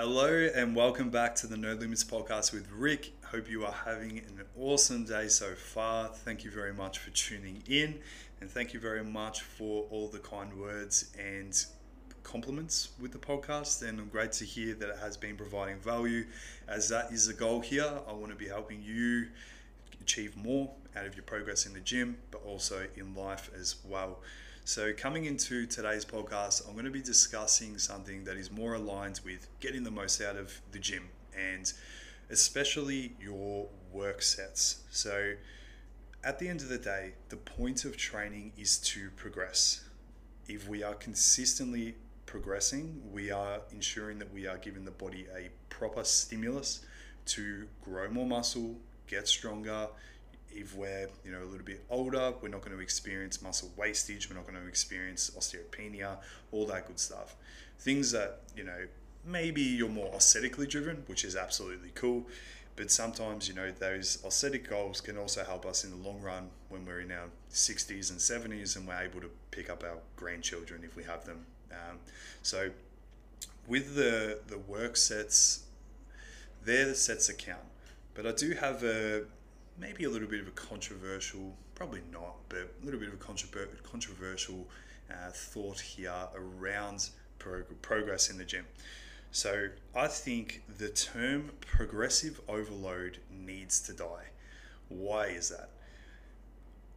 Hello and welcome back to the No Limits podcast with Rick. Hope you are having an awesome day so far. Thank you very much for tuning in and thank you very much for all the kind words and compliments with the podcast. And I'm great to hear that it has been providing value as that is the goal here. I want to be helping you achieve more out of your progress in the gym, but also in life as well. So, coming into today's podcast, I'm going to be discussing something that is more aligned with getting the most out of the gym and especially your work sets. So, at the end of the day, the point of training is to progress. If we are consistently progressing, we are ensuring that we are giving the body a proper stimulus to grow more muscle, get stronger, if we're you know a little bit older, we're not going to experience muscle wastage. We're not going to experience osteopenia, all that good stuff. Things that you know maybe you're more aesthetically driven, which is absolutely cool. But sometimes you know those aesthetic goals can also help us in the long run when we're in our 60s and 70s and we're able to pick up our grandchildren if we have them. Um, so with the the work sets, they're the sets that count. But I do have a maybe a little bit of a controversial, probably not, but a little bit of a controversial uh, thought here around prog- progress in the gym. So I think the term progressive overload needs to die. Why is that?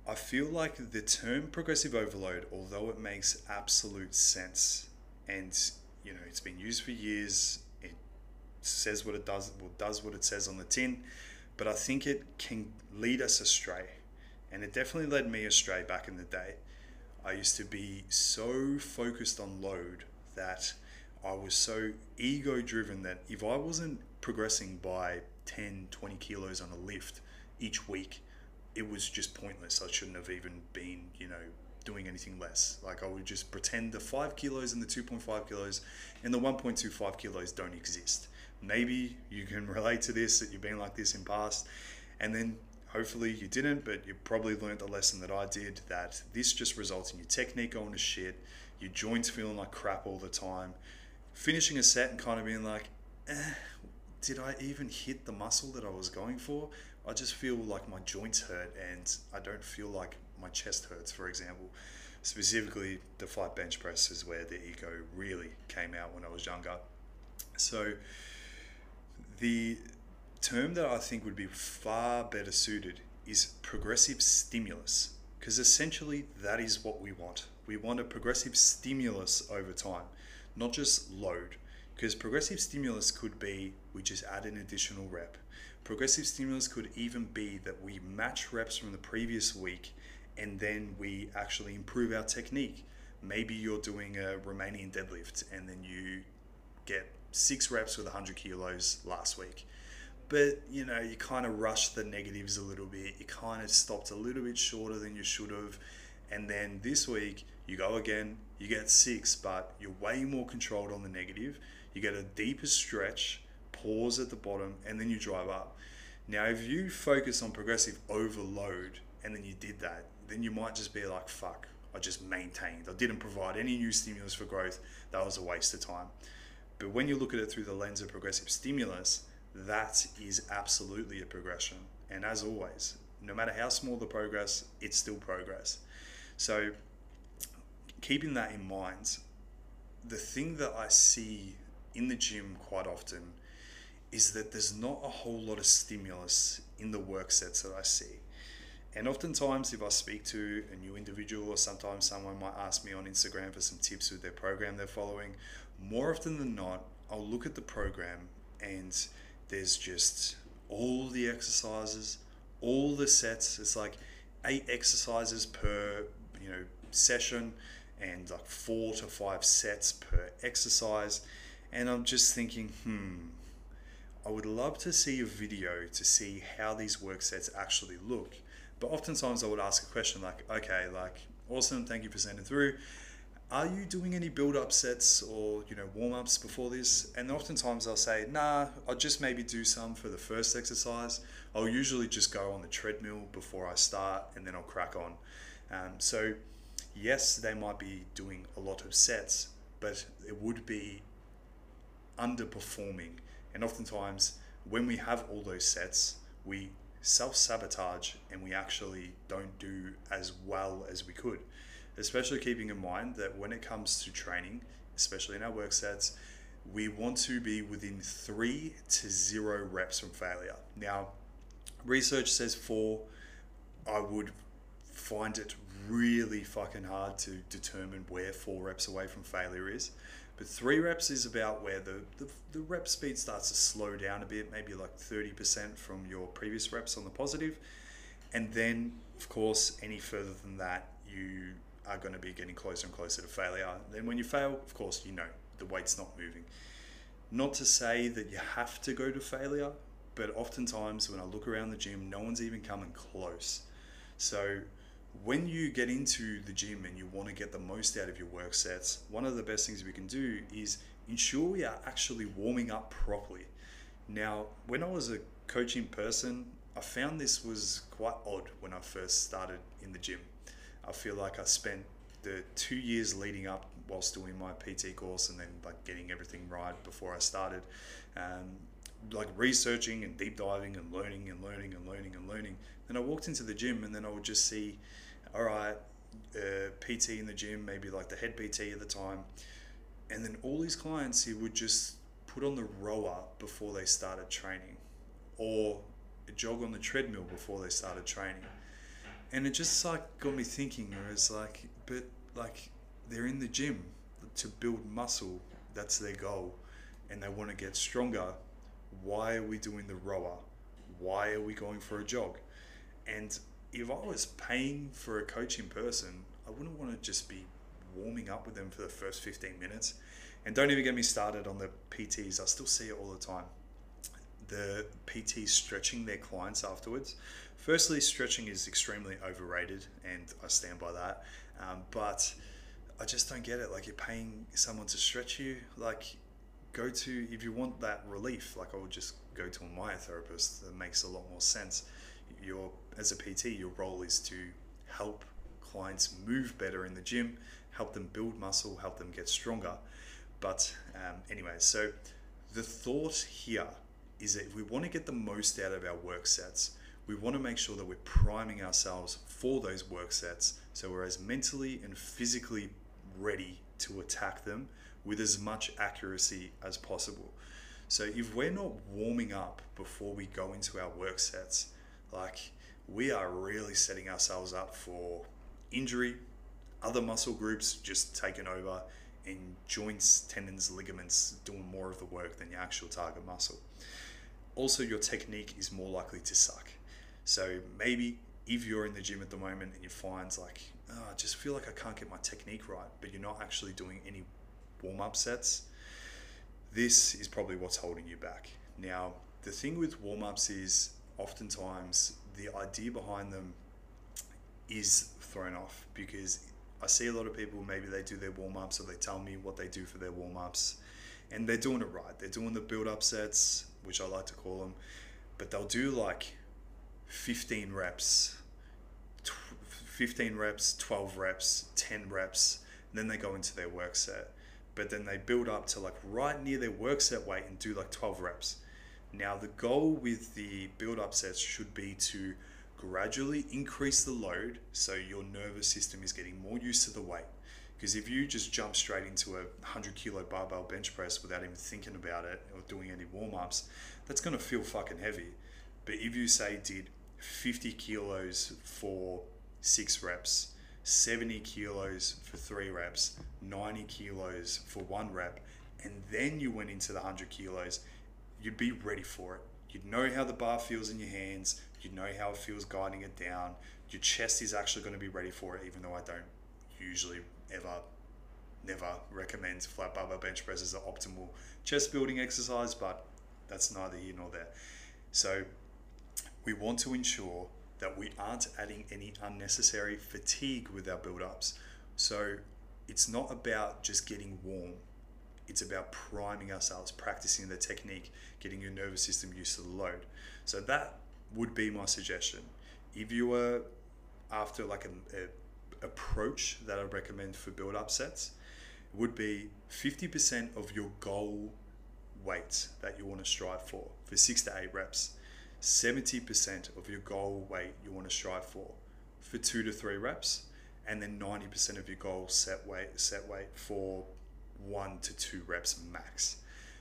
I feel like the term progressive overload, although it makes absolute sense, and you know it's been used for years, it says what it does, well, does what it says on the tin but I think it can lead us astray. And it definitely led me astray back in the day. I used to be so focused on load that I was so ego driven that if I wasn't progressing by 10, 20 kilos on a lift each week, it was just pointless. I shouldn't have even been, you know, doing anything less. Like I would just pretend the 5 kilos and the 2.5 kilos and the 1.25 kilos don't exist maybe you can relate to this that you've been like this in past and then hopefully you didn't but you probably learned the lesson that i did that this just results in your technique going to shit your joints feeling like crap all the time finishing a set and kind of being like eh, did i even hit the muscle that i was going for? I just feel like my joints hurt and i don't feel like my chest hurts for example. Specifically the flat bench press is where the ego really came out when i was younger. So the term that I think would be far better suited is progressive stimulus, because essentially that is what we want. We want a progressive stimulus over time, not just load. Because progressive stimulus could be we just add an additional rep. Progressive stimulus could even be that we match reps from the previous week and then we actually improve our technique. Maybe you're doing a Romanian deadlift and then you get six reps with 100 kilos last week. But you know, you kind of rushed the negatives a little bit. You kind of stopped a little bit shorter than you should have. And then this week, you go again, you get six, but you're way more controlled on the negative. You get a deeper stretch, pause at the bottom, and then you drive up. Now, if you focus on progressive overload and then you did that, then you might just be like, fuck, I just maintained. I didn't provide any new stimulus for growth. That was a waste of time. But when you look at it through the lens of progressive stimulus, that is absolutely a progression. And as always, no matter how small the progress, it's still progress. So, keeping that in mind, the thing that I see in the gym quite often is that there's not a whole lot of stimulus in the work sets that I see. And oftentimes, if I speak to a new individual, or sometimes someone might ask me on Instagram for some tips with their program they're following, more often than not, I'll look at the program and there's just all the exercises, all the sets. It's like eight exercises per you know session, and like four to five sets per exercise. And I'm just thinking, hmm, I would love to see a video to see how these work sets actually look. But oftentimes I would ask a question like, okay, like, awesome, thank you for sending through are you doing any build up sets or you know warm ups before this and oftentimes i'll say nah i'll just maybe do some for the first exercise i'll usually just go on the treadmill before i start and then i'll crack on um, so yes they might be doing a lot of sets but it would be underperforming. And oftentimes, when we have all those sets, we self sabotage and we actually don't do as well as we could. Especially keeping in mind that when it comes to training, especially in our work sets, we want to be within three to zero reps from failure. Now, research says four. I would find it really fucking hard to determine where four reps away from failure is. But three reps is about where the, the, the rep speed starts to slow down a bit, maybe like 30% from your previous reps on the positive. And then, of course, any further than that, you are going to be getting closer and closer to failure. Then, when you fail, of course, you know the weight's not moving. Not to say that you have to go to failure, but oftentimes when I look around the gym, no one's even coming close. So, when you get into the gym and you want to get the most out of your work sets, one of the best things we can do is ensure we are actually warming up properly. Now, when I was a coaching person, I found this was quite odd when I first started in the gym. I feel like I spent the two years leading up whilst doing my PT course and then like getting everything right before I started, um, like researching and deep diving and learning and learning and learning and learning. Then I walked into the gym and then I would just see, all right, uh, PT in the gym, maybe like the head PT at the time, and then all these clients he would just put on the rower before they started training, or jog on the treadmill before they started training and it just like got me thinking whereas like but like they're in the gym to build muscle that's their goal and they want to get stronger. Why are we doing the rower? Why are we going for a jog? And if i was paying for a coaching person i wouldn't want to just be warming up with them for the first 15 minutes. And don't even get me started on the pts i still see it all the time. The PTs stretching their clients afterwards. Firstly, stretching is extremely overrated, and I stand by that. Um, but I just don't get it. Like you're paying someone to stretch you. Like go to if you want that relief. Like I would just go to a myotherapist. That makes a lot more sense. Your as a PT, your role is to help clients move better in the gym, help them build muscle, help them get stronger. But um, anyway, so the thought here is that if we want to get the most out of our work sets, we want to make sure that we're priming ourselves for those work sets so we're as mentally and physically ready to attack them with as much accuracy as possible. So if we're not warming up before we go into our work sets, like we are really setting ourselves up for injury, other muscle groups just taking over, and joints, tendons, ligaments doing more of the work than your actual target muscle also your technique is more likely to suck. So maybe if you're in the gym at the moment and you find like, oh, I just feel like I can't get my technique right, but you're not actually doing any warm up sets, this is probably what's holding you back. Now, the thing with warm ups is oftentimes the idea behind them is thrown off because I see a lot of people, maybe they do their warm ups or they tell me what they do for their warm ups and they're doing it right. They're doing the build up sets, which I like to call them, but they'll do like 15 reps, 15 reps, 12 reps, 10 reps, then they go into their work set. But then they build up to like right near their work set weight and do like 12 reps. Now, the goal with the build up sets should be to gradually increase the load so your nervous system is getting more used to the weight. Because if you just jump straight into a 100 kilo barbell bench press without even thinking about it or doing any warm ups, that's going to feel fucking heavy. But if you say did 50 kilos for six reps, 70 kilos for three reps, 90 kilos for one rep, and then you went into the 100 kilos, you'd be ready for it. You'd know how the bar feels in your hands, you'd know how it feels guiding it down. Your chest is actually going to be ready for it, even though I don't usually ever never recommend flat barbell bench press as an optimal chest building exercise, but that's neither here nor there. So we want to ensure that we aren't adding any unnecessary fatigue with our build ups. So it's not about just getting warm. It's about priming ourselves, practicing the technique, getting your nervous system used to the load. So that would be my suggestion. If you are after like an approach that I recommend for build up sets would be 50% of your goal weight that you want to strive for for six to eight reps. 70% of your goal weight you want to strive for for two to three reps, and then 90% of your goal set weight set weight for one to two reps max.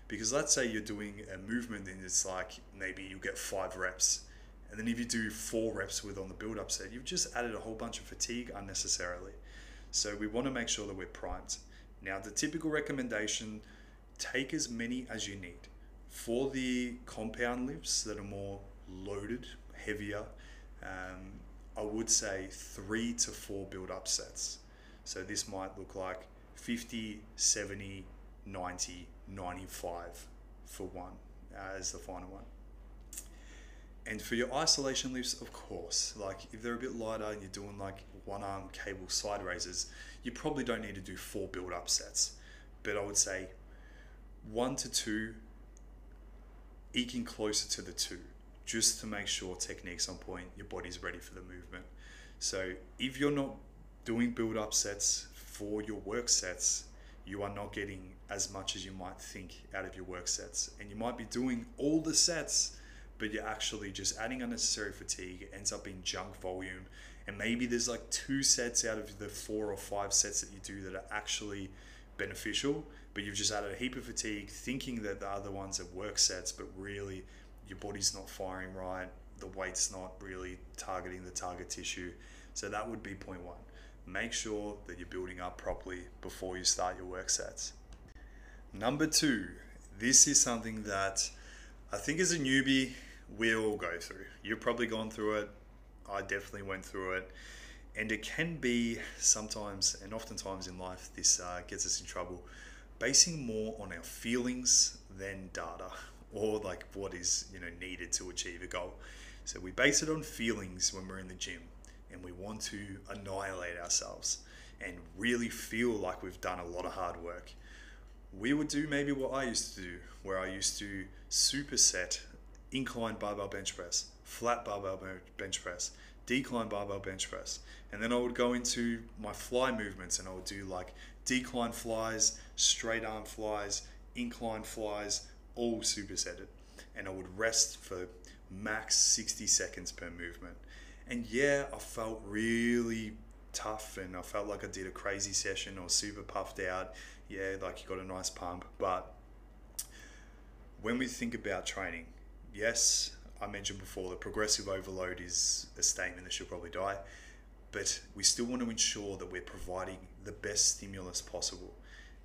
Because let's say you're doing a movement and it's like maybe you get five reps, and then if you do four reps with on the build up set, you've just added a whole bunch of fatigue unnecessarily. So we want to make sure that we're primed. Now, the typical recommendation take as many as you need. For the compound lifts that are more loaded, heavier, um, I would say three to four build up sets. So this might look like 50, 70, 90, 95 for one uh, as the final one. And for your isolation lifts, of course, like if they're a bit lighter and you're doing like one arm cable side raises, you probably don't need to do four build up sets. But I would say one to two, eking closer to the two, just to make sure technique's on point, your body's ready for the movement. So if you're not doing build up sets for your work sets, you are not getting as much as you might think out of your work sets. And you might be doing all the sets, but you're actually just adding unnecessary fatigue. It ends up being junk volume. And maybe there's like two sets out of the four or five sets that you do that are actually beneficial, but you've just added a heap of fatigue thinking that the other ones are work sets, but really your body's not firing right, the weight's not really targeting the target tissue. So that would be point one. Make sure that you're building up properly before you start your work sets. Number two, this is something that I think as a newbie, we all go through. You've probably gone through it. I definitely went through it. And it can be sometimes, and oftentimes in life, this uh, gets us in trouble, basing more on our feelings than data or like what is you know needed to achieve a goal. So we base it on feelings when we're in the gym and we want to annihilate ourselves and really feel like we've done a lot of hard work. We would do maybe what I used to do, where I used to superset incline barbell bench press, flat barbell bench press, decline barbell bench press. And then I would go into my fly movements and I would do like decline flies, straight arm flies, incline flies, all supersetted. And I would rest for max 60 seconds per movement. And yeah, I felt really tough and I felt like I did a crazy session or super puffed out. Yeah, like you got a nice pump. But when we think about training, yes, I mentioned before that progressive overload is a statement that should probably die, but we still want to ensure that we're providing the best stimulus possible.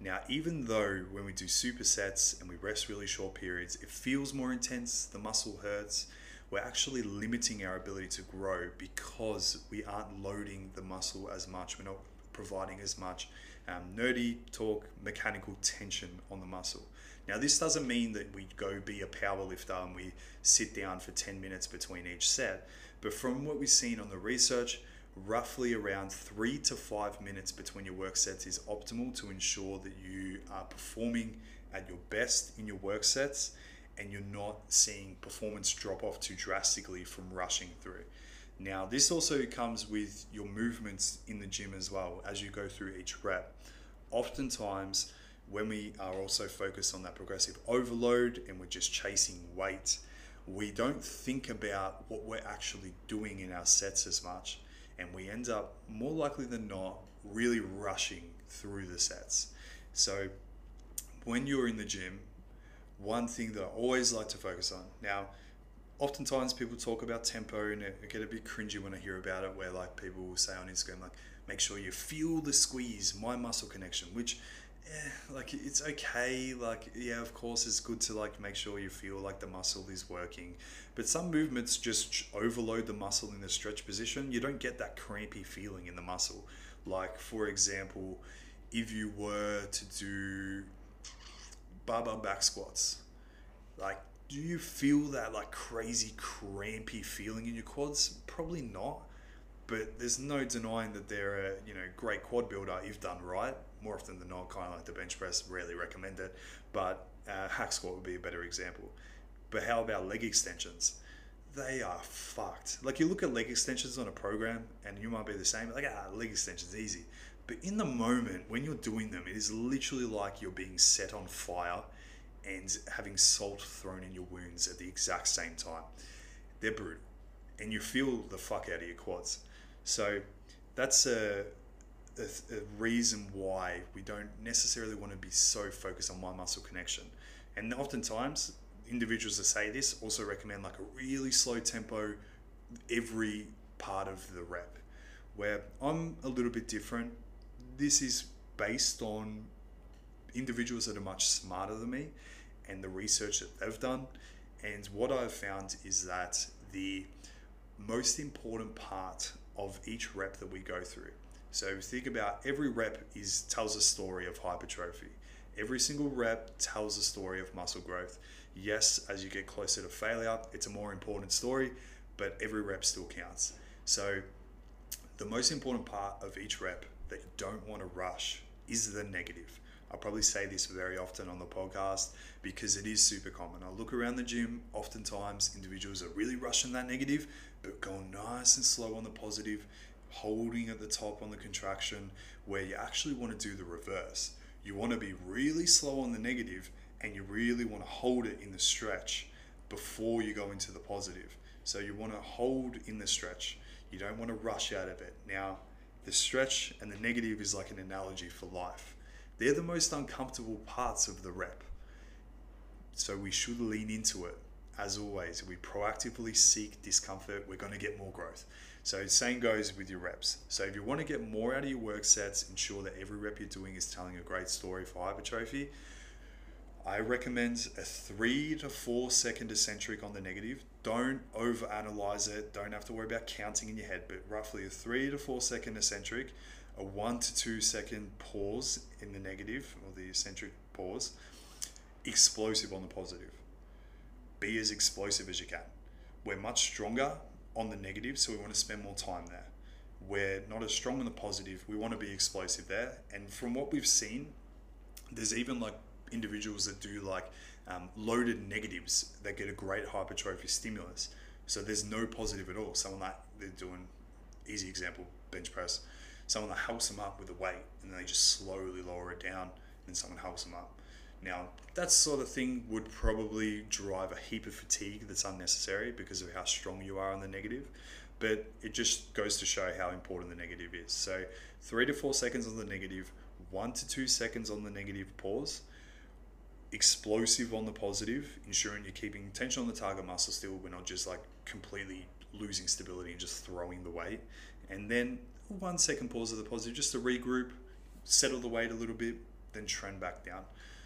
Now, even though when we do supersets and we rest really short periods, it feels more intense, the muscle hurts, we're actually limiting our ability to grow because we aren't loading the muscle as much. We're not providing as much um, nerdy talk, mechanical tension on the muscle. Now, this doesn't mean that we go be a power lifter and we sit down for 10 minutes between each set, but from what we've seen on the research, roughly around three to five minutes between your work sets is optimal to ensure that you are performing at your best in your work sets and you're not seeing performance drop off too drastically from rushing through. Now, this also comes with your movements in the gym as well as you go through each rep. Oftentimes, when we are also focused on that progressive overload and we're just chasing weight, we don't think about what we're actually doing in our sets as much. And we end up more likely than not really rushing through the sets. So, when you're in the gym, one thing that I always like to focus on. Now, oftentimes people talk about tempo and I get a bit cringy when I hear about it where like people will say on Instagram like make sure you feel the squeeze, mind muscle connection, which eh, like it's okay like yeah of course it's good to like make sure you feel like the muscle is working but some movements just overload the muscle in the stretch position you don't get that crampy feeling in the muscle like for example if you were to do barbell back squats. Like, do you feel that like crazy crampy feeling in your quads? Probably not. But there's no denying that they're a you know great quad builder if done right. More often than not, kind of like the bench press, rarely recommend it. But uh, hack squat would be a better example. But how about leg extensions? They are fucked. Like you look at leg extensions on a program, and you might be the same. Like ah, leg extensions easy. But in the moment when you're doing them, it is literally like you're being set on fire and having salt thrown in your wounds at the exact same time. They're brutal. And you feel the fuck out of your quads. So that's a, a, reason why we don't necessarily want to be so focused on mind muscle connection. And oftentimes, individuals that say this also recommend like a really slow tempo every part of the rep. Where I'm a little bit different. This is based on individuals that are much smarter than me and the research that they've done. And what I've found is that the most important part of each rep that we go through. So think about every rep is tells a story of hypertrophy. Every single rep tells a story of muscle growth. Yes, as you get closer to failure, it's a more important story, but every rep still counts. So the most important part of each rep that you don't want to rush is the negative. I probably say this very often on the podcast because it is super common. I look around the gym, oftentimes individuals are really rushing that negative, but going nice and slow on the positive, holding at the top on the contraction, where you actually want to do the reverse. You want to be really slow on the negative and you really want to hold it in the stretch before you go into the positive. So you want to hold in the stretch. You don't want to rush out of it. Now, the stretch and the negative is like an analogy for life. They're the most uncomfortable parts of the rep. So we should lean into it. As always, we proactively seek discomfort, we're going to get more growth. So, same goes with your reps. So, if you want to get more out of your work sets, ensure that every rep you're doing is telling a great story for hypertrophy. I recommend a three to four second eccentric on the negative. Don't overanalyze it. Don't have to worry about counting in your head, but roughly a three to four second eccentric, a one to two second pause in the negative or the eccentric pause, explosive on the positive. Be as explosive as you can. We're much stronger on the negative, so we want to spend more time there. We're not as strong on the positive, we want to be explosive there. And from what we've seen, there's even like individuals that do like um, loaded negatives that get a great hypertrophy stimulus. So there's no positive at all. Someone like they're doing, easy example, bench press. Someone that helps them up with the weight and then they just slowly lower it down, and someone helps them up. Now, that sort of thing would probably drive a heap of fatigue that's unnecessary because of how strong you are on the negative. But it just goes to show how important the negative is. So, three to four seconds on the negative, one to two seconds on the negative pause, explosive on the positive, ensuring you're keeping tension on the target muscle still. We're not just like completely losing stability and just throwing the weight. And then one second pause of the positive just to regroup, settle the weight a little bit, then trend back down.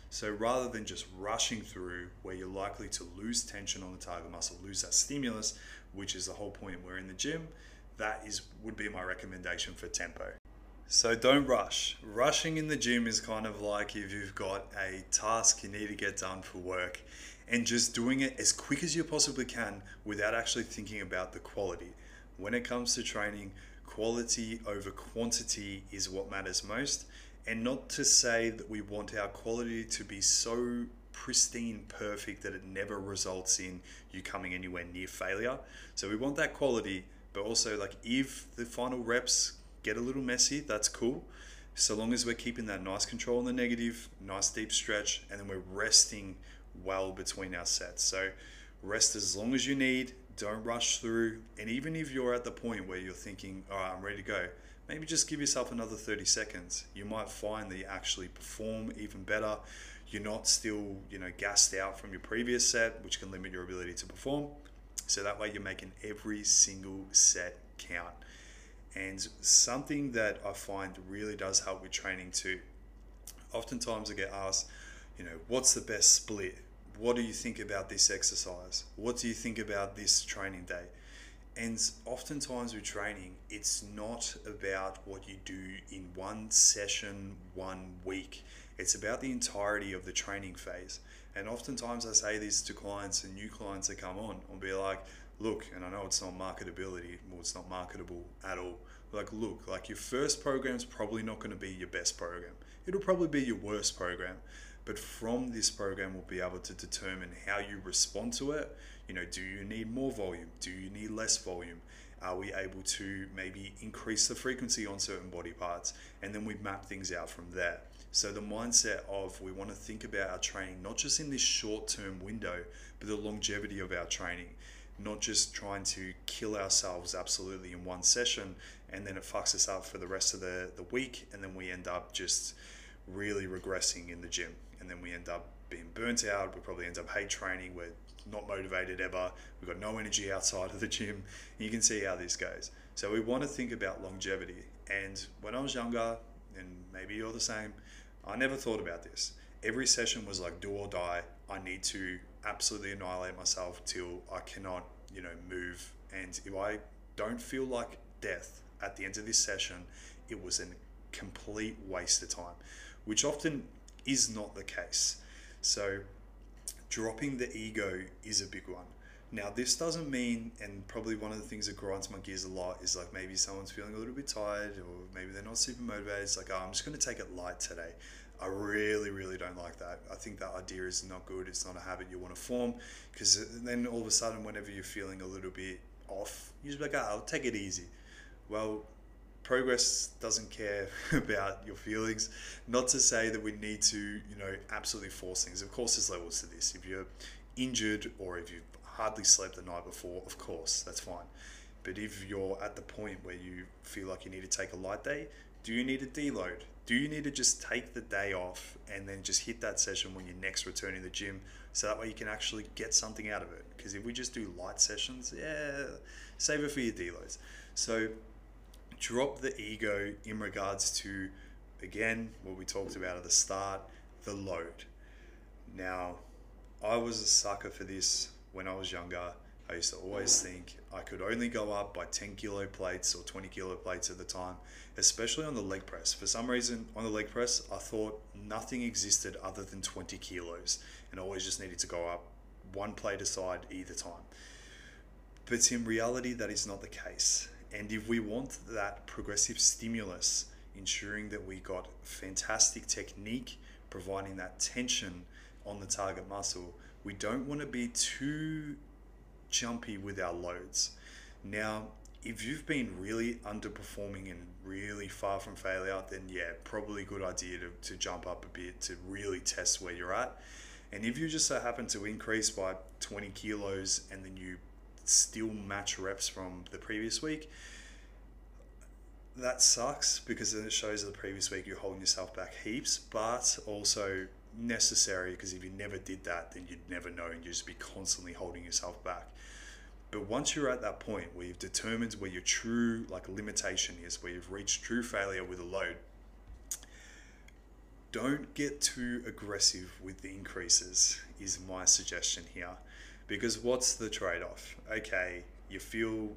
So rather than just rushing through where you're likely to lose tension on the target muscle, lose that stimulus, which is the whole point we're in the gym, that is would be my recommendation for tempo. So don't rush. Rushing in the gym is kind of like if you've got a task you need to get done for work and just doing it as quick as you possibly can without actually thinking about the quality. When it comes to training, quality over quantity is what matters most. And not to say that we want our quality to be so pristine, perfect that it never results in you coming anywhere near failure. So we want that quality, but also like if the final reps get a little messy, that's cool. So long as we're keeping that nice control on the negative, nice deep stretch, and then we're resting well between our sets. So rest as long as you need, don't rush through. And even if you're at the point where you're thinking, all right, I'm ready to go, maybe just give yourself another 30 seconds. You might find that you actually perform even better. You're not still, you know, gassed out from your previous set, which can limit your ability to perform. So that way you're making every single set count. And something that I find really does help with training too. Oftentimes I get asked, you know, what's the best split? What do you think about this exercise? What do you think about this training day? And oftentimes with training, it's not about what you do in one session, one week. It's about the entirety of the training phase. And oftentimes I say this to clients and new clients that come on, I'll be like, look, and I know it's not marketability, well, it's not marketable at all. Like, look, like your first program is probably not going to be your best program. It'll probably be your worst program. But from this program, we'll be able to determine how you respond to it. You know, do you need more volume? Do you need less volume? Are we able to maybe increase the frequency on certain body parts? And then we map things out from there. So the mindset of we want to think about our training not just in this short term window, but the longevity of our training. Not just trying to kill ourselves absolutely in one session and then it fucks us up for the rest of the, the week and then we end up just really regressing in the gym and then we end up being burnt out. We probably end up hate training. We're not motivated ever. We've got no energy outside of the gym. You can see how this goes. So we want to think about longevity. And when I was younger, and maybe you're the same, I never thought about this. Every session was like do or die. I need to absolutely annihilate myself till I cannot, you know, move. And if I don't feel like death at the end of this session, it was a complete waste of time, which often is not the case. So, dropping the ego is a big one. Now, this doesn't mean, and probably one of the things that grinds my gears a lot is like maybe someone's feeling a little bit tired or maybe they're not super motivated. It's like, oh, I'm just going to take it light today. I really, really don't like that. I think that idea is not good. It's not a habit you want to form because then all of a sudden, whenever you're feeling a little bit off, you just like, oh, I'll take it easy. Well, progress doesn't care about your feelings. Not to say that we need to, you know, absolutely force things. Of course, there's levels to this. If you're injured or if you've hardly slept the night before, of course, that's fine. But if you're at the point where you feel like you need to take a light day, do you need a deload? Do you need to just take the day off and then just hit that session when you're next returning to the gym so that way you can actually get something out of it? Because if we just do light sessions, yeah, save it for your deloads. So drop the ego in regards to, again, what we talked about at the start, the load. Now, I was a sucker for this when I was younger. I used to always think I could only go up by 10 kilo plates or 20 kilo plates at the time, especially on the leg press. For some reason, on the leg press, I thought nothing existed other than 20 kilos and I always just needed to go up one plate aside either time. But in reality, that is not the case. And if we want that progressive stimulus, ensuring that we got fantastic technique, providing that tension on the target muscle, we don't want to be too jumpy with our loads. Now, if you've been really underperforming and really far from failure, then yeah, probably good idea to, to jump up a bit to really test where you're at. And if you just so happen to increase by 20 kilos and then you still match reps from the previous week, that sucks because then it shows that the previous week you're holding yourself back heaps, but also necessary because if you never did that, then you'd never know and you'd just be constantly holding yourself back. But once you're at that point where you've determined where your true like limitation is, where you've reached true failure with a load, don't get too aggressive with the increases is my suggestion here because what's the trade-off okay you feel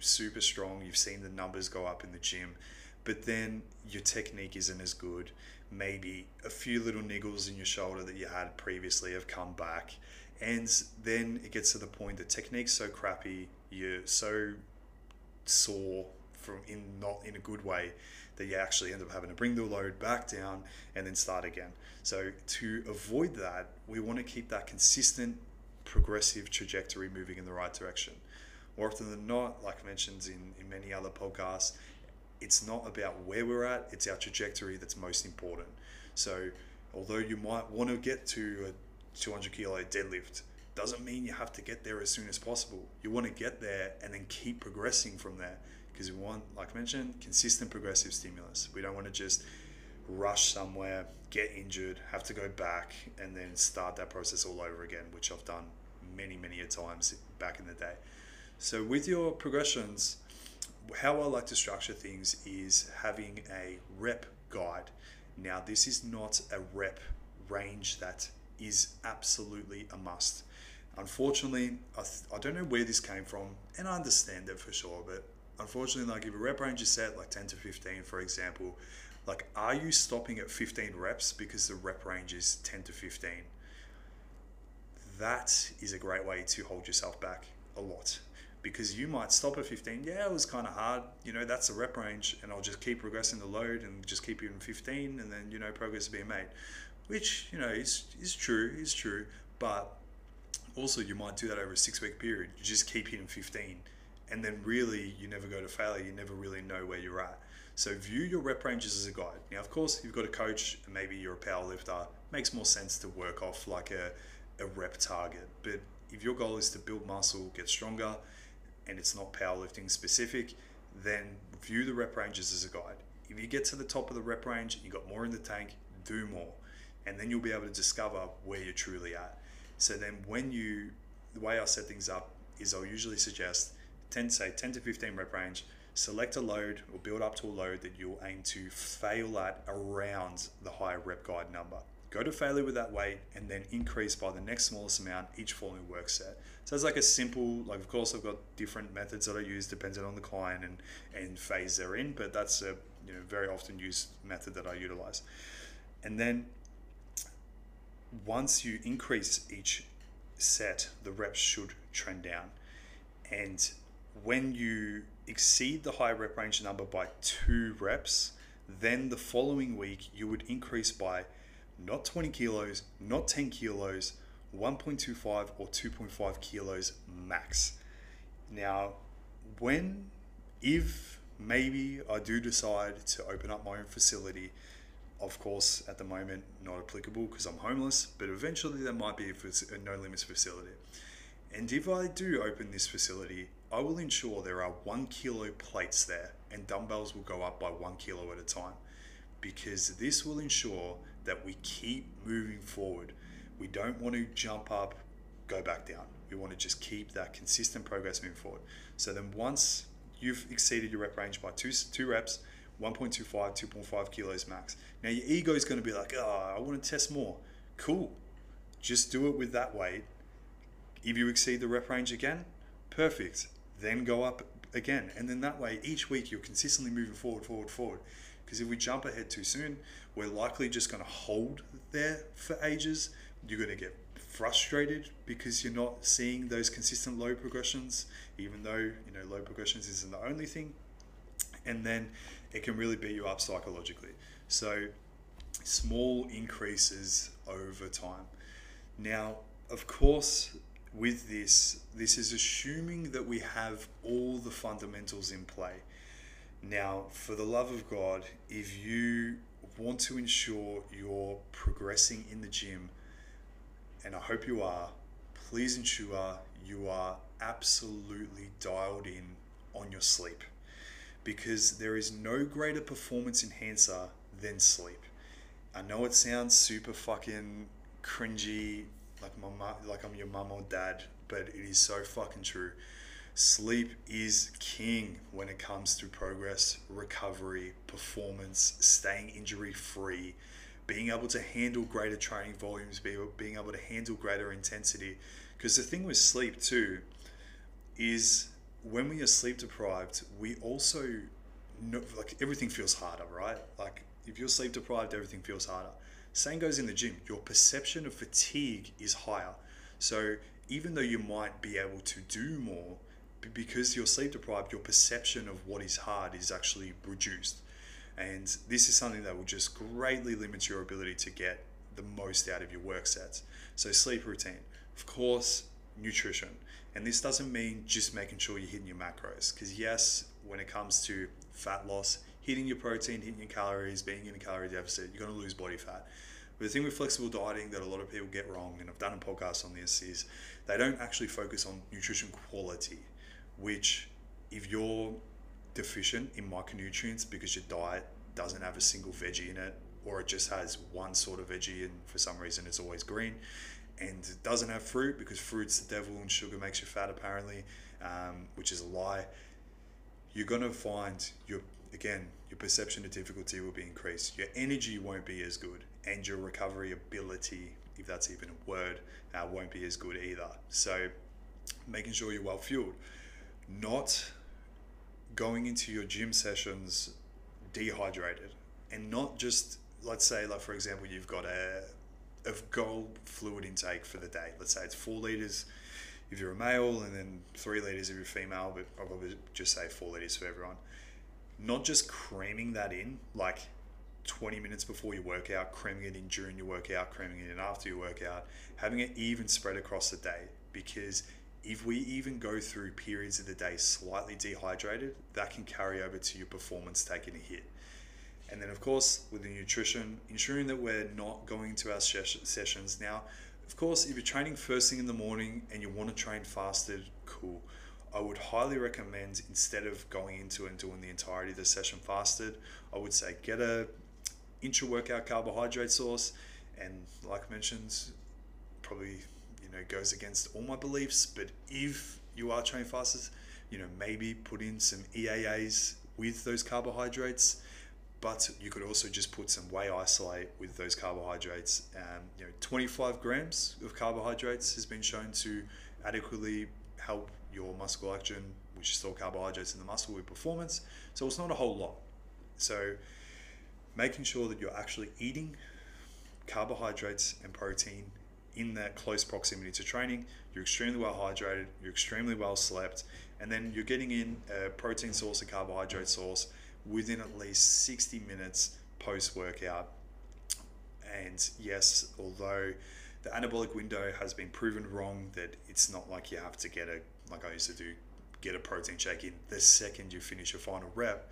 super strong you've seen the numbers go up in the gym but then your technique isn't as good maybe a few little niggles in your shoulder that you had previously have come back and then it gets to the point that technique's so crappy you're so sore from in not in a good way that you actually end up having to bring the load back down and then start again. So to avoid that, we want to keep that consistent progressive trajectory moving in the right direction. More often than not, like mentioned in, in many other podcasts, it's not about where we're at, it's our trajectory that's most important. So although you might want to get to a 200 kilo deadlift, doesn't mean you have to get there as soon as possible. You want to get there and then keep progressing from there because we want, like I mentioned, consistent progressive stimulus. We don't want to just rush somewhere, get injured, have to go back, and then start that process all over again, which I've done many, many a times back in the day. So with your progressions, how I like to structure things is having a rep guide. Now, this is not a rep range that is absolutely a must. Unfortunately, I, th- I don't know where this came from, and I understand it for sure, but unfortunately, like if a rep range is set like 10 to 15, for example, like are you stopping at 15 reps because the rep range is 10 to 15? That is a great way to hold yourself back a lot because you might stop at 15. Yeah, it was kind of hard. You know, that's the rep range, and I'll just keep progressing the load and just keep it in 15, and then, you know, progress is being made, which, you know, is, is true, is true. But also, you might do that over a six week period. You just keep hitting 15 and then really you never go to failure you never really know where you're at So view your rep ranges as a guide. Now, of course, if you've got a coach, and maybe you're a power lifter. Makes more sense to work off like a, a rep target. But if your goal is to build muscle, get stronger, and it's not powerlifting specific, then view the rep ranges as a guide. If you get to the top of the rep range, you got more in the tank, do more. And then you'll be able to discover where you're truly at. So then when you the way I set things up is I'll usually suggest 10 say 10 to 15 rep range, select a load or build up to a load that you'll aim to fail at around the higher rep guide number. Go to failure with that weight and then increase by the next smallest amount each following work set. So it's like a simple, like of course I've got different methods that I use depending on the client and, and phase they're in, but that's a you know very often used method that I utilize. And then once you increase each set, the reps should trend down. And when you exceed the high rep range number by two reps, then the following week you would increase by not 20 kilos, not 10 kilos, 1.25 or 2.5 kilos max. Now, when, if maybe I do decide to open up my own facility, of course, at the moment, not applicable because I'm homeless, but eventually there might be a no limits facility. And if I do open this facility, I will ensure there are one kilo plates there and dumbbells will go up by one kilo at a time because this will ensure that we keep moving forward. We don't want to jump up, go back down. We want to just keep that consistent progress moving forward. So then once you've exceeded your rep range by two, two reps, 1.25, 2.5 kilos max. Now your ego is going to be like, oh, I want to test more. Cool. Just do it with that weight. If you exceed the rep range again, perfect. Then go up again. And then that way, each week you're consistently moving forward, forward, forward. Because if we jump ahead too soon, we're likely just going to hold there for ages. You're going to get frustrated because you're not seeing those consistent low progressions, even though you know low progressions isn't the only thing. And then it can really beat you up psychologically. So, small increases over time. Now, of course, with this, this is assuming that we have all the fundamentals in play. Now, for the love of God, if you want to ensure you're progressing in the gym, and I hope you are, please ensure you are absolutely dialed in on your sleep because there is no greater performance enhancer than sleep. I know it sounds super fucking cringy, like my like I'm your mum or dad, but it is so fucking true. Sleep is king when it comes to progress, recovery, performance, staying injury free, being able to handle greater training volumes, being able to handle greater intensity. Because the thing with sleep too is when we are sleep deprived, we also know, like everything feels harder, right? Like if you're sleep deprived, everything feels harder. Same goes in the gym. Your perception of fatigue is higher. So even though you might be able to do more, because you're sleep deprived, your perception of what is hard is actually reduced. And this is something that will just greatly limit your ability to get the most out of your work sets. So sleep routine. Of course, nutrition. And this doesn't mean just making sure you're hitting your macros. Because, yes, when it comes to fat loss, hitting your protein, hitting your calories, being in a calorie deficit, you're going to lose body fat. But the thing with flexible dieting that a lot of people get wrong, and I've done a podcast on this, is they don't actually focus on nutrition quality, which, if you're deficient in micronutrients because your diet doesn't have a single veggie in it, or it just has one sort of veggie and for some reason it's always green, and it doesn't have fruit because fruit's the devil and sugar makes you fat apparently, um, which is a lie. You're gonna find your again your perception of difficulty will be increased. Your energy won't be as good, and your recovery ability, if that's even a word, uh, won't be as good either. So, making sure you're well fueled, not going into your gym sessions dehydrated, and not just let's say like for example you've got a of goal fluid intake for the day. Let's say it's four liters if you're a male, and then three liters if you're female, but I'll probably just say four liters for everyone. Not just cramming that in like 20 minutes before your workout, cramming it in during your workout, cramming it in after your workout, having it even spread across the day. Because if we even go through periods of the day slightly dehydrated, that can carry over to your performance taking a hit. And then, of course, with the nutrition, ensuring that we're not going to our sessions now. Of course, if you're training first thing in the morning and you want to train fasted, cool. I would highly recommend instead of going into and doing the entirety of the session fasted, I would say get a intra workout carbohydrate source, and like mentioned, probably you know goes against all my beliefs. But if you are training fasted, you know maybe put in some EAAs with those carbohydrates. But you could also just put some whey isolate with those carbohydrates. Um, you know, 25 grams of carbohydrates has been shown to adequately help your muscle action, which is still carbohydrates in the muscle, with performance. So it's not a whole lot. So making sure that you're actually eating carbohydrates and protein in that close proximity to training. You're extremely well hydrated, you're extremely well slept, and then you're getting in a protein source, a carbohydrate source within at least 60 minutes post workout. And yes, although the anabolic window has been proven wrong, that it's not like you have to get a, like I used to do, get a protein shake in the second you finish your final rep.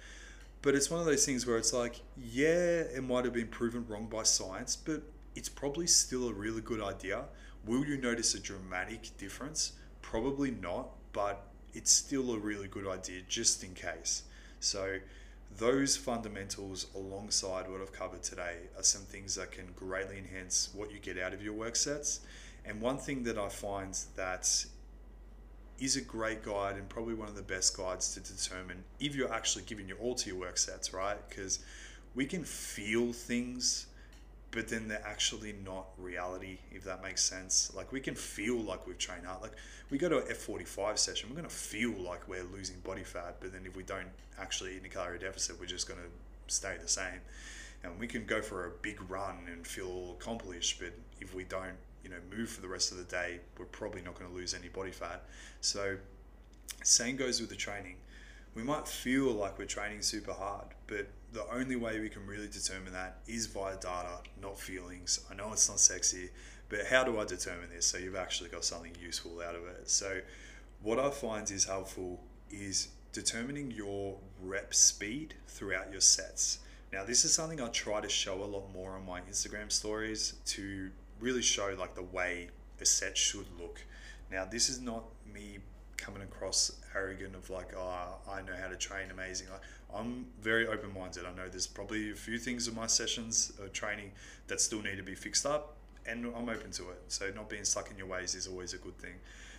But it's one of those things where it's like, yeah, it might have been proven wrong by science, but it's probably still a really good idea. Will you notice a dramatic difference? Probably not, but it's still a really good idea just in case. So, those fundamentals alongside what I've covered today are some things that can greatly enhance what you get out of your work sets. And one thing that I find that is a great guide and probably one of the best guides to determine if you're actually giving your all to your work sets, right? Because we can feel things but then they're actually not reality, if that makes sense. Like we can feel like we've trained hard. Like we go to an F45 session, we're going to feel like we're losing body fat, but then if we don't actually eat in a calorie deficit, we're just going to stay the same. And we can go for a big run and feel accomplished, but if we don't, you know, move for the rest of the day, we're probably not going to lose any body fat. So, same goes with the training we might feel like we're training super hard, but the only way we can really determine that is via data, not feelings. I know it's not sexy, but how do I determine this? So you've actually got something useful out of it. So what I find is helpful is determining your rep speed throughout your sets. Now, this is something I try to show a lot more on my Instagram stories to really show like the way a set should look. Now, this is not me coming across arrogant of like, oh, I know how to train amazing. Like, I'm very open minded. I know there's probably a few things in my sessions of training that still need to be fixed up, and I'm open to it. So, not being stuck in your ways is always a good thing.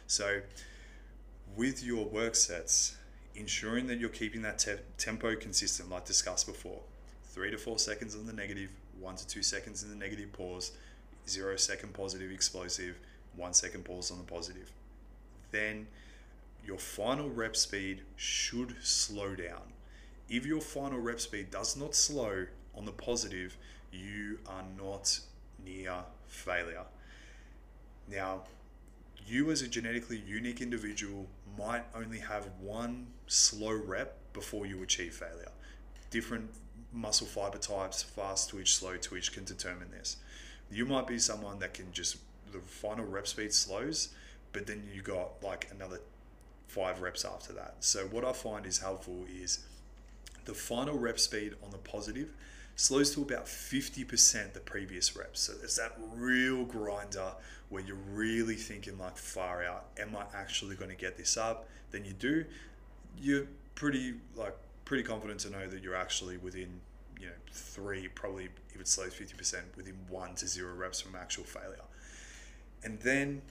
So, with your work sets, ensuring that you're keeping that te- tempo consistent, like discussed before three to four seconds on the negative, one to two seconds in the negative pause, zero second positive explosive, one second pause on the positive. Then your final rep speed should slow down. If your final rep speed does not slow on the positive, you are not near failure. Now, you as a genetically unique individual might only have one slow rep before you achieve failure. Different muscle fiber types, fast twitch, slow twitch, can determine this. You might be someone that can just, the final rep speed slows, but then you got like another five reps after that. So what I find is helpful is the final rep speed on the positive slows to about 50% the previous reps. So it's that real grinder where you're really thinking like far out, am I actually going to get this up? Then you do, you're pretty like pretty confident to know that you're actually within, you know, three, probably if it slows 50%, within one to zero reps from actual failure. And then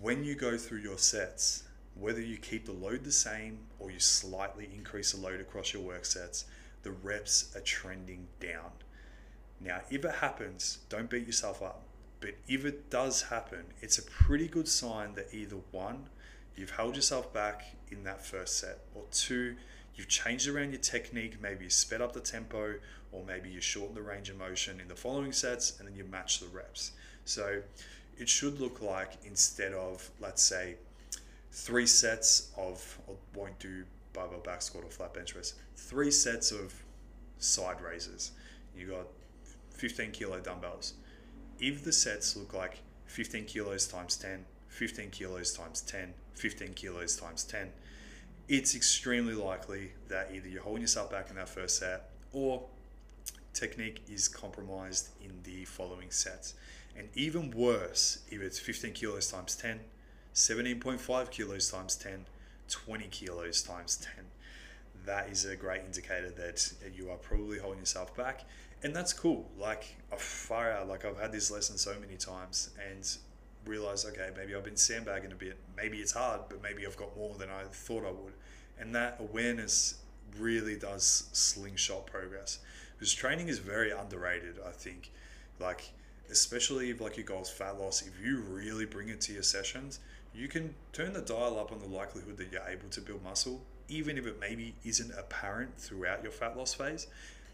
when you go through your sets, whether you keep the load the same or you slightly increase the load across your work sets, the reps are trending down. Now, if it happens, don't beat yourself up. But if it does happen, it's a pretty good sign that either one, you've held yourself back in that first set, or two, you've changed around your technique, maybe you sped up the tempo, or maybe you shortened the range of motion in the following sets, and then you match the reps. So it should look like instead of, let's say, three sets of, I won't do barbell back squat or flat bench press, three sets of side raises. You got 15 kilo dumbbells. If the sets look like 15 kilos times 10, 15 kilos times 10, 15 kilos times 10, it's extremely likely that either you're holding yourself back in that first set or technique is compromised in the following sets. And even worse, if it's 15 kilos times 10, 17.5 kilos times 10, 20 kilos times 10. That is a great indicator that you are probably holding yourself back. And that's cool. Like, oh, far out, like I've had this lesson so many times and realized, okay, maybe I've been sandbagging a bit. Maybe it's hard, but maybe I've got more than I thought I would. And that awareness really does slingshot progress because training is very underrated, I think. Like, especially if like your goal is fat loss, if you really bring it to your sessions, you can turn the dial up on the likelihood that you're able to build muscle, even if it maybe isn't apparent throughout your fat loss phase.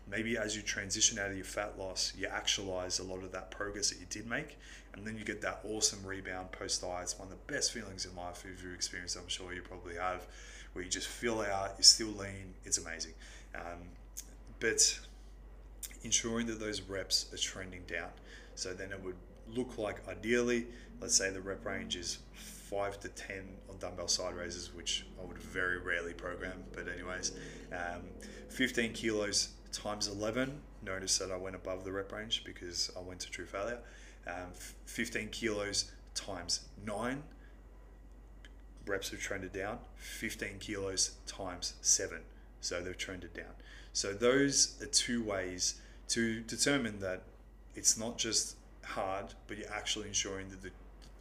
Maybe as you transition out of your fat loss, you actualize a lot of that progress that you did make, and then you get that awesome rebound post diet. It's one of the best feelings in life if you experience. I'm sure you probably have, where you just feel out, you're still lean. It's amazing. Um, but ensuring that those reps are trending down. So then it would look like ideally, let's say the rep range is five to 10 on dumbbell side raises, which I would very rarely program. But, anyways, um, 15 kilos times 11. Notice that I went above the rep range because I went to true failure. Um, 15 kilos times 9 reps have trended down. 15 kilos times 7. So they've trended down. So those are two ways to determine that it's not just hard, but you're actually ensuring that the,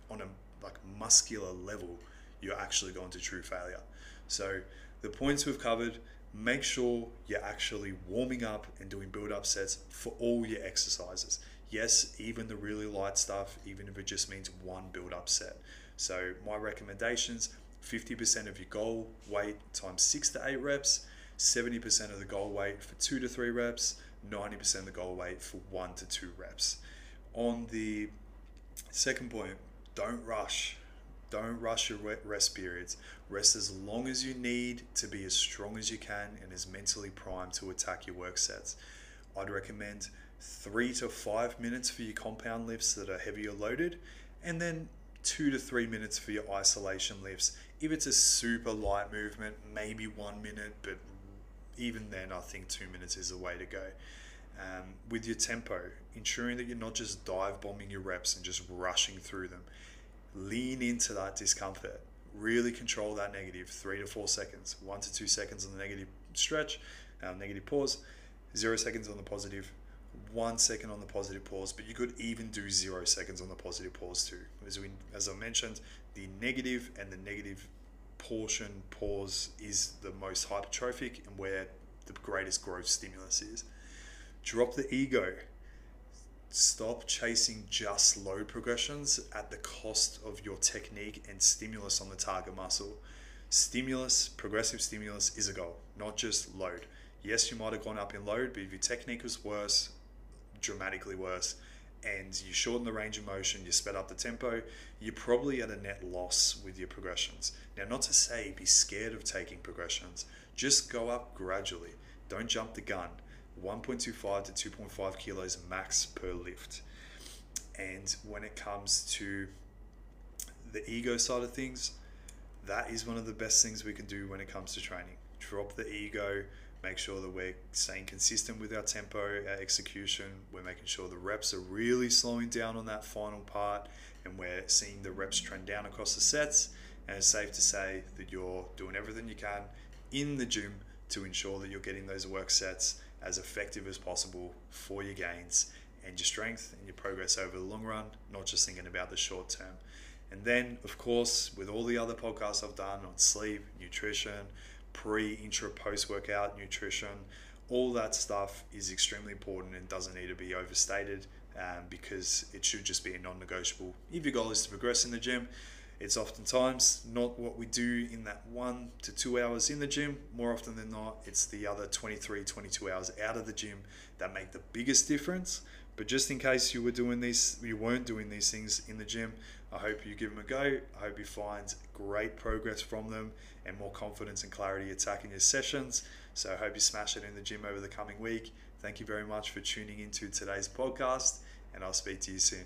on a like muscular level, you're actually going to true failure. So the points we've covered, make sure you're actually warming up and doing build up sets for all your exercises. Yes, even the really light stuff, even if it just means one build up set. So my recommendations 50% of your goal weight times six to eight reps, 70% of the goal weight for two to three reps, 90% of the goal weight for one to two reps. On the second point, don't rush. Don't rush your rest periods. Rest as long as you need to be as strong as you can and as mentally primed to attack your work sets. I'd recommend three to five minutes for your compound lifts that are heavier loaded, and then two to three minutes for your isolation lifts. If it's a super light movement, maybe one minute, but even then, I think two minutes is the way to go. Um, with your tempo, ensuring that you're not just dive bombing your reps and just rushing through them. Lean into that discomfort. Really control that negative three to four seconds, one to two seconds on the negative stretch, um, negative pause, zero seconds on the positive, one second on the positive pause, but you could even do zero seconds on the positive pause too. As, we, as I mentioned, the negative and the negative portion pause is the most hypertrophic and where the greatest growth stimulus is. Drop the ego. Stop chasing just load progressions at the cost of your technique and stimulus on the target muscle. Stimulus, progressive stimulus, is a goal, not just load. Yes, you might have gone up in load, but if your technique was worse, dramatically worse, and you shorten the range of motion, you sped up the tempo, you're probably at a net loss with your progressions. Now, not to say be scared of taking progressions, just go up gradually. Don't jump the gun. 1.25 to 2.5 kilos max per lift. And when it comes to the ego side of things, that is one of the best things we can do when it comes to training. Drop the ego, make sure that we're staying consistent with our tempo, our execution. We're making sure the reps are really slowing down on that final part and we're seeing the reps trend down across the sets. And it's safe to say that you're doing everything you can in the gym to ensure that you're getting those work sets as effective as possible for your gains and your strength and your progress over the long run, not just thinking about the short term. And then, of course, with all the other podcasts I've done on sleep, nutrition, pre, intra, post workout nutrition. All that stuff is extremely important and doesn't need to be overstated um, because it should just be a non negotiable. If your goal is to progress in the gym, it's oftentimes not what we do in that one to two hours in the gym. More often than not, it's the other 23, 22 hours out of the gym that make the biggest difference. But just in case you were doing these, you weren't doing these things in the gym, I hope you give them a go. I hope you find great progress from them and more confidence and clarity attacking your sessions. So I hope you smash it in the gym over the coming week. Thank you very much for tuning into today's podcast, and I'll speak to you soon.